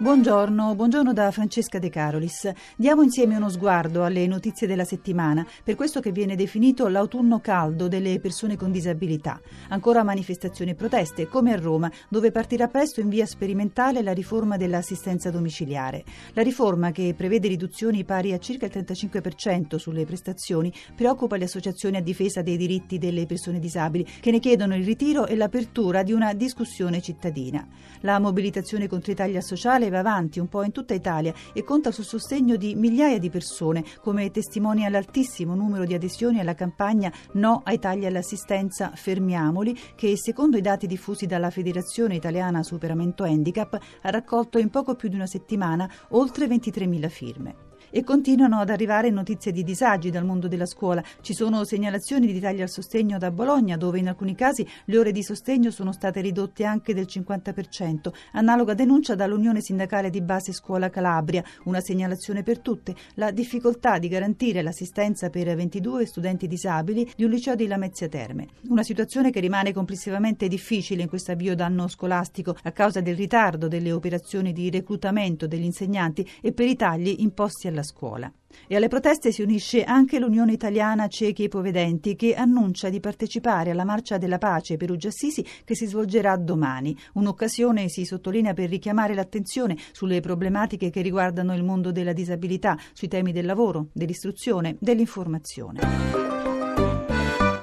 Buongiorno, buongiorno da Francesca De Carolis. Diamo insieme uno sguardo alle notizie della settimana, per questo che viene definito l'autunno caldo delle persone con disabilità. Ancora manifestazioni e proteste, come a Roma, dove partirà presto in via sperimentale la riforma dell'assistenza domiciliare. La riforma, che prevede riduzioni pari a circa il 35% sulle prestazioni, preoccupa le associazioni a difesa dei diritti delle persone disabili, che ne chiedono il ritiro e l'apertura di una discussione cittadina. La mobilitazione contro Italia Sociale va avanti un po' in tutta Italia e conta sul sostegno di migliaia di persone, come testimonia l'altissimo numero di adesioni alla campagna No ai tagli all'assistenza Fermiamoli, che secondo i dati diffusi dalla Federazione Italiana Superamento Handicap ha raccolto in poco più di una settimana oltre 23.000 firme. E continuano ad arrivare notizie di disagi dal mondo della scuola. Ci sono segnalazioni di tagli al sostegno da Bologna, dove in alcuni casi le ore di sostegno sono state ridotte anche del 50%. Analoga denuncia dall'Unione Sindacale di Base Scuola Calabria. Una segnalazione per tutte, la difficoltà di garantire l'assistenza per 22 studenti disabili di un liceo di Lamezia Terme. Una situazione che rimane complessivamente difficile in questo avvio d'anno scolastico a causa del ritardo delle operazioni di reclutamento degli insegnanti e per i tagli imposti alla scuola. E alle proteste si unisce anche l'Unione Italiana Ciechi e Povedenti che annuncia di partecipare alla Marcia della Pace Perugia Assisi che si svolgerà domani. Un'occasione si sottolinea per richiamare l'attenzione sulle problematiche che riguardano il mondo della disabilità, sui temi del lavoro, dell'istruzione, dell'informazione.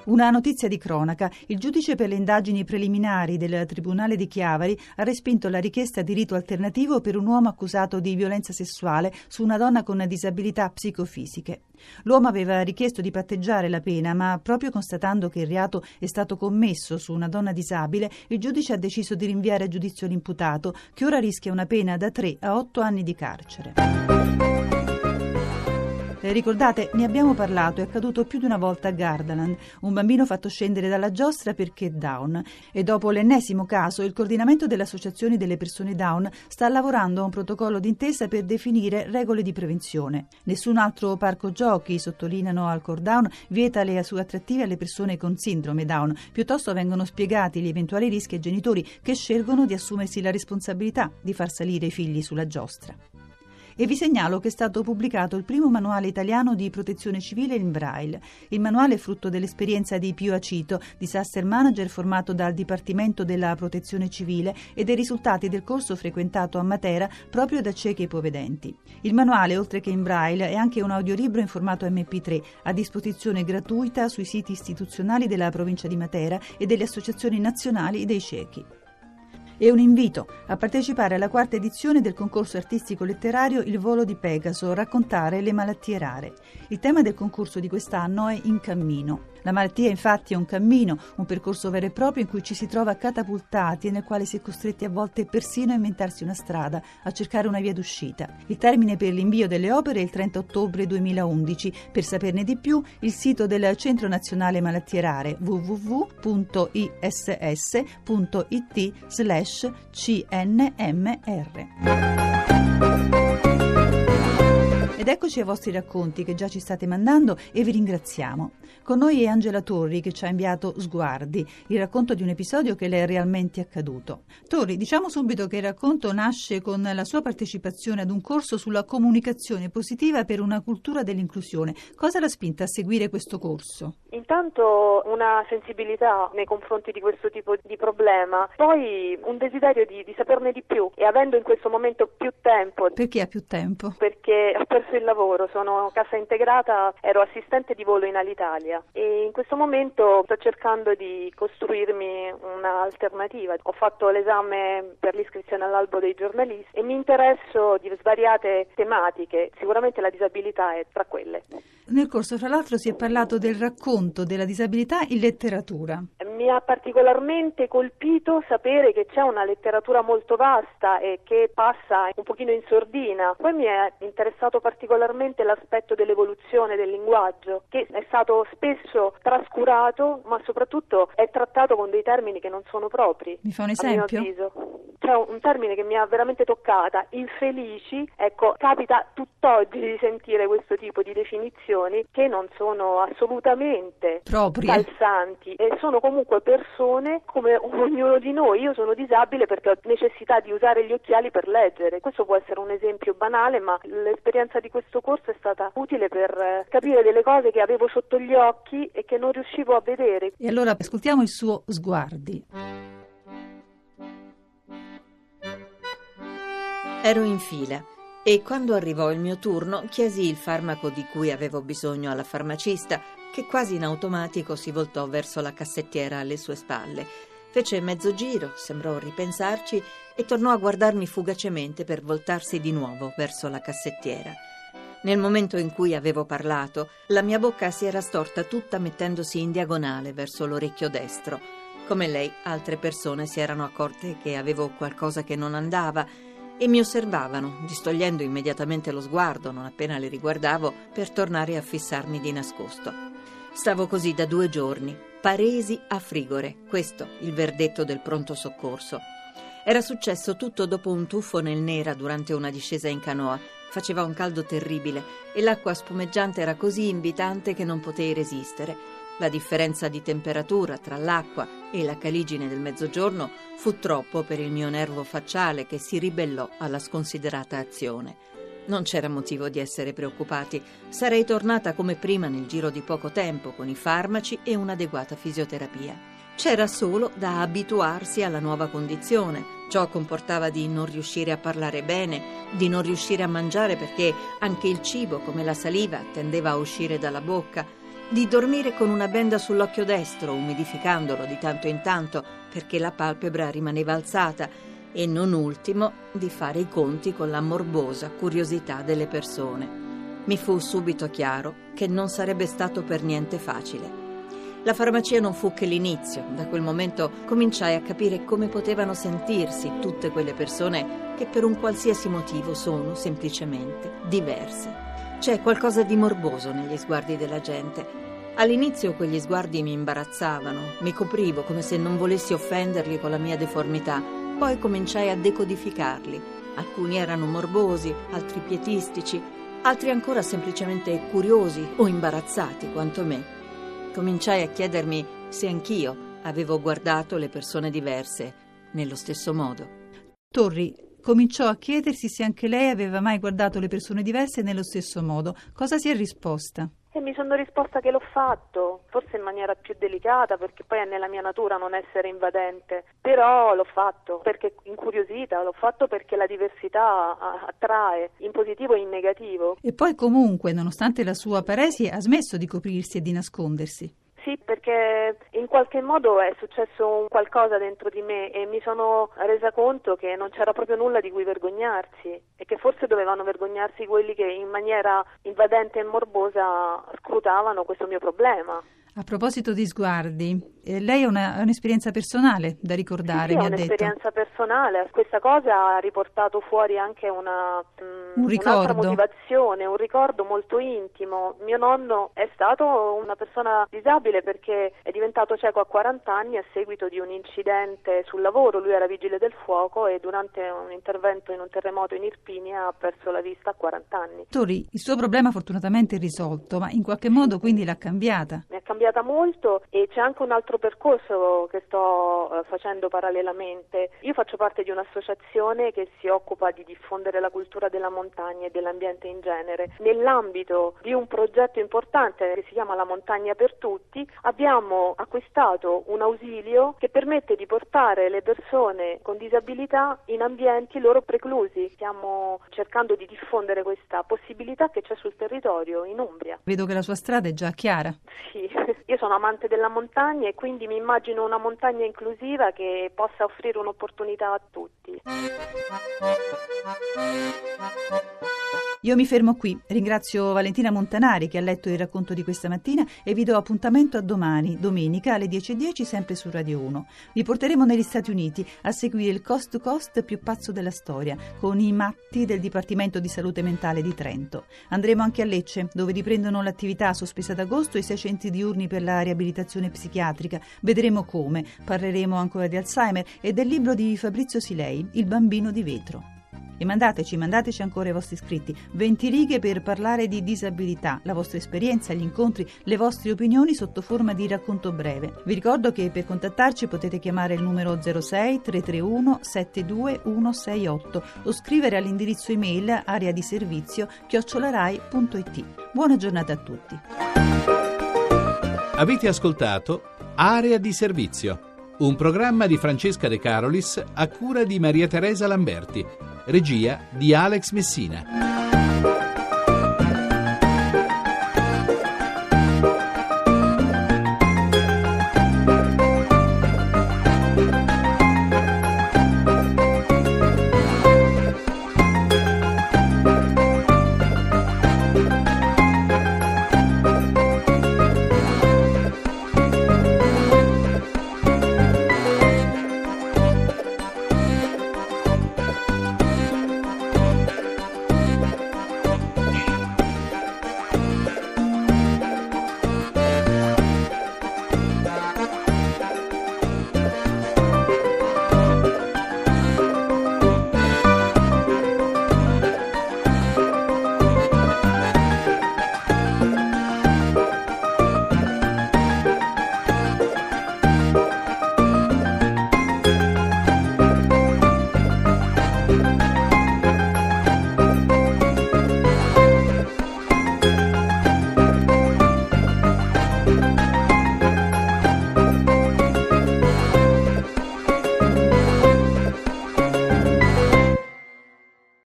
Una notizia di cronaca. Il giudice per le indagini preliminari del Tribunale di Chiavari ha respinto la richiesta di rito alternativo per un uomo accusato di violenza sessuale su una donna con disabilità psicofisiche. L'uomo aveva richiesto di patteggiare la pena, ma proprio constatando che il reato è stato commesso su una donna disabile, il giudice ha deciso di rinviare a giudizio l'imputato, che ora rischia una pena da 3 a 8 anni di carcere. Eh, ricordate, ne abbiamo parlato, è accaduto più di una volta a Gardaland, un bambino fatto scendere dalla giostra perché down. E dopo l'ennesimo caso, il coordinamento delle associazioni delle persone down sta lavorando a un protocollo d'intesa per definire regole di prevenzione. Nessun altro parco giochi, sottolineano al core down, vieta le sue attrattive alle persone con sindrome down. Piuttosto vengono spiegati gli eventuali rischi ai genitori che scelgono di assumersi la responsabilità di far salire i figli sulla giostra e vi segnalo che è stato pubblicato il primo manuale italiano di protezione civile in braille. Il manuale è frutto dell'esperienza di Pio Acito, disaster manager formato dal Dipartimento della Protezione Civile e dei risultati del corso frequentato a Matera proprio da ciechi e povedenti. Il manuale, oltre che in braille, è anche un audiolibro in formato MP3 a disposizione gratuita sui siti istituzionali della provincia di Matera e delle associazioni nazionali dei ciechi e un invito a partecipare alla quarta edizione del concorso artistico letterario Il volo di Pegaso, raccontare le malattie rare. Il tema del concorso di quest'anno è In cammino. La malattia infatti è un cammino, un percorso vero e proprio in cui ci si trova catapultati e nel quale si è costretti a volte persino a inventarsi una strada, a cercare una via d'uscita. Il termine per l'invio delle opere è il 30 ottobre 2011. Per saperne di più, il sito del Centro Nazionale Malattie Rare www.iss.it slash cnmr. Ed eccoci ai vostri racconti che già ci state mandando e vi ringraziamo. Con noi è Angela Torri che ci ha inviato Sguardi, il racconto di un episodio che le è realmente accaduto. Torri, diciamo subito che il racconto nasce con la sua partecipazione ad un corso sulla comunicazione positiva per una cultura dell'inclusione. Cosa l'ha spinta a seguire questo corso? Intanto una sensibilità nei confronti di questo tipo di problema, poi un desiderio di, di saperne di più e avendo in questo momento più tempo. Perché ha più tempo? Perché ho perso il lavoro, sono cassa integrata, ero assistente di volo in Alitalia e in questo momento sto cercando di costruirmi un'alternativa. Ho fatto l'esame per l'iscrizione all'albo dei giornalisti e mi interesso di svariate tematiche, sicuramente la disabilità è tra quelle. Nel corso, fra l'altro, si è parlato del racconto della disabilità in letteratura. Mi ha particolarmente colpito sapere che c'è una letteratura molto vasta e che passa un pochino in sordina. Poi mi è interessato particolarmente l'aspetto dell'evoluzione del linguaggio, che è stato spesso trascurato, ma soprattutto è trattato con dei termini che non sono propri. Mi fa un esempio? C'è un termine che mi ha veramente toccata, infelici, ecco, capita tutt'oggi di sentire questo tipo di definizioni che non sono assolutamente Proprie. calzanti e sono comunque persone come ognuno di noi. Io sono disabile perché ho necessità di usare gli occhiali per leggere. Questo può essere un esempio banale, ma l'esperienza di questo corso è stata utile per eh, capire delle cose che avevo sotto gli occhi e che non riuscivo a vedere. E allora ascoltiamo il suo sguardi. Ero in fila e quando arrivò il mio turno chiesi il farmaco di cui avevo bisogno alla farmacista, che quasi in automatico si voltò verso la cassettiera alle sue spalle. Fece mezzo giro, sembrò ripensarci e tornò a guardarmi fugacemente per voltarsi di nuovo verso la cassettiera. Nel momento in cui avevo parlato, la mia bocca si era storta tutta mettendosi in diagonale verso l'orecchio destro. Come lei, altre persone si erano accorte che avevo qualcosa che non andava e mi osservavano, distogliendo immediatamente lo sguardo non appena le riguardavo per tornare a fissarmi di nascosto. Stavo così da due giorni, paresi a frigore, questo il verdetto del pronto soccorso. Era successo tutto dopo un tuffo nel Nera durante una discesa in canoa. Faceva un caldo terribile e l'acqua spumeggiante era così invitante che non potei resistere. La differenza di temperatura tra l'acqua e la caligine del mezzogiorno fu troppo per il mio nervo facciale che si ribellò alla sconsiderata azione. Non c'era motivo di essere preoccupati. Sarei tornata come prima nel giro di poco tempo con i farmaci e un'adeguata fisioterapia. C'era solo da abituarsi alla nuova condizione. Ciò comportava di non riuscire a parlare bene, di non riuscire a mangiare perché anche il cibo, come la saliva, tendeva a uscire dalla bocca di dormire con una benda sull'occhio destro, umidificandolo di tanto in tanto perché la palpebra rimaneva alzata e non ultimo di fare i conti con la morbosa curiosità delle persone. Mi fu subito chiaro che non sarebbe stato per niente facile. La farmacia non fu che l'inizio, da quel momento cominciai a capire come potevano sentirsi tutte quelle persone che per un qualsiasi motivo sono semplicemente diverse. C'è qualcosa di morboso negli sguardi della gente. All'inizio quegli sguardi mi imbarazzavano, mi coprivo come se non volessi offenderli con la mia deformità, poi cominciai a decodificarli. Alcuni erano morbosi, altri pietistici, altri ancora semplicemente curiosi o imbarazzati quanto me. Cominciai a chiedermi se anch'io avevo guardato le persone diverse nello stesso modo. Torri, cominciò a chiedersi se anche lei aveva mai guardato le persone diverse nello stesso modo. Cosa si è risposta? E mi sono risposta che l'ho fatto, forse in maniera più delicata perché poi è nella mia natura non essere invadente, però l'ho fatto perché incuriosita, l'ho fatto perché la diversità attrae in positivo e in negativo. E poi comunque, nonostante la sua paresi, ha smesso di coprirsi e di nascondersi. Sì, perché in qualche modo è successo un qualcosa dentro di me e mi sono resa conto che non c'era proprio nulla di cui vergognarsi e che forse dovevano vergognarsi quelli che in maniera invadente e morbosa scrutavano questo mio problema. A proposito di sguardi, eh, lei ha una, un'esperienza personale da ricordare, sì, mi ha detto. un'esperienza personale. Questa cosa ha riportato fuori anche una, mm, un un'altra motivazione, un ricordo molto intimo. Mio nonno è stato una persona disabile perché è diventato cieco a 40 anni a seguito di un incidente sul lavoro. Lui era vigile del fuoco e durante un intervento in un terremoto in Irpinia ha perso la vista a 40 anni. Tori, il suo problema fortunatamente è risolto, ma in qualche modo quindi l'ha cambiata? Cambiata molto e c'è anche un altro percorso che sto eh, facendo parallelamente. Io faccio parte di un'associazione che si occupa di diffondere la cultura della montagna e dell'ambiente in genere. Nell'ambito di un progetto importante che si chiama La montagna per tutti, abbiamo acquistato un ausilio che permette di portare le persone con disabilità in ambienti loro preclusi. Stiamo cercando di diffondere questa possibilità che c'è sul territorio in Umbria. Vedo che la sua strada è già chiara. Sì, io sono amante della montagna e quindi mi immagino una montagna inclusiva che possa offrire un'opportunità a tutti. Io mi fermo qui, ringrazio Valentina Montanari che ha letto il racconto di questa mattina e vi do appuntamento a domani, domenica alle 10.10 sempre su Radio 1. Vi porteremo negli Stati Uniti a seguire il cost to cost più pazzo della storia con i matti del Dipartimento di Salute Mentale di Trento. Andremo anche a Lecce dove riprendono l'attività sospesa d'agosto i sei centri diurni per la riabilitazione psichiatrica. Vedremo come, parleremo ancora di Alzheimer e del libro di Fabrizio Silei, Il bambino di vetro. E mandateci, mandateci ancora i vostri iscritti. 20 righe per parlare di disabilità, la vostra esperienza, gli incontri, le vostre opinioni sotto forma di racconto breve. Vi ricordo che per contattarci potete chiamare il numero 06 331 72168 o scrivere all'indirizzo email area di servizio chiocciolarai.it. Buona giornata a tutti. Avete ascoltato Area di servizio un programma di Francesca De Carolis a cura di Maria Teresa Lamberti, regia di Alex Messina.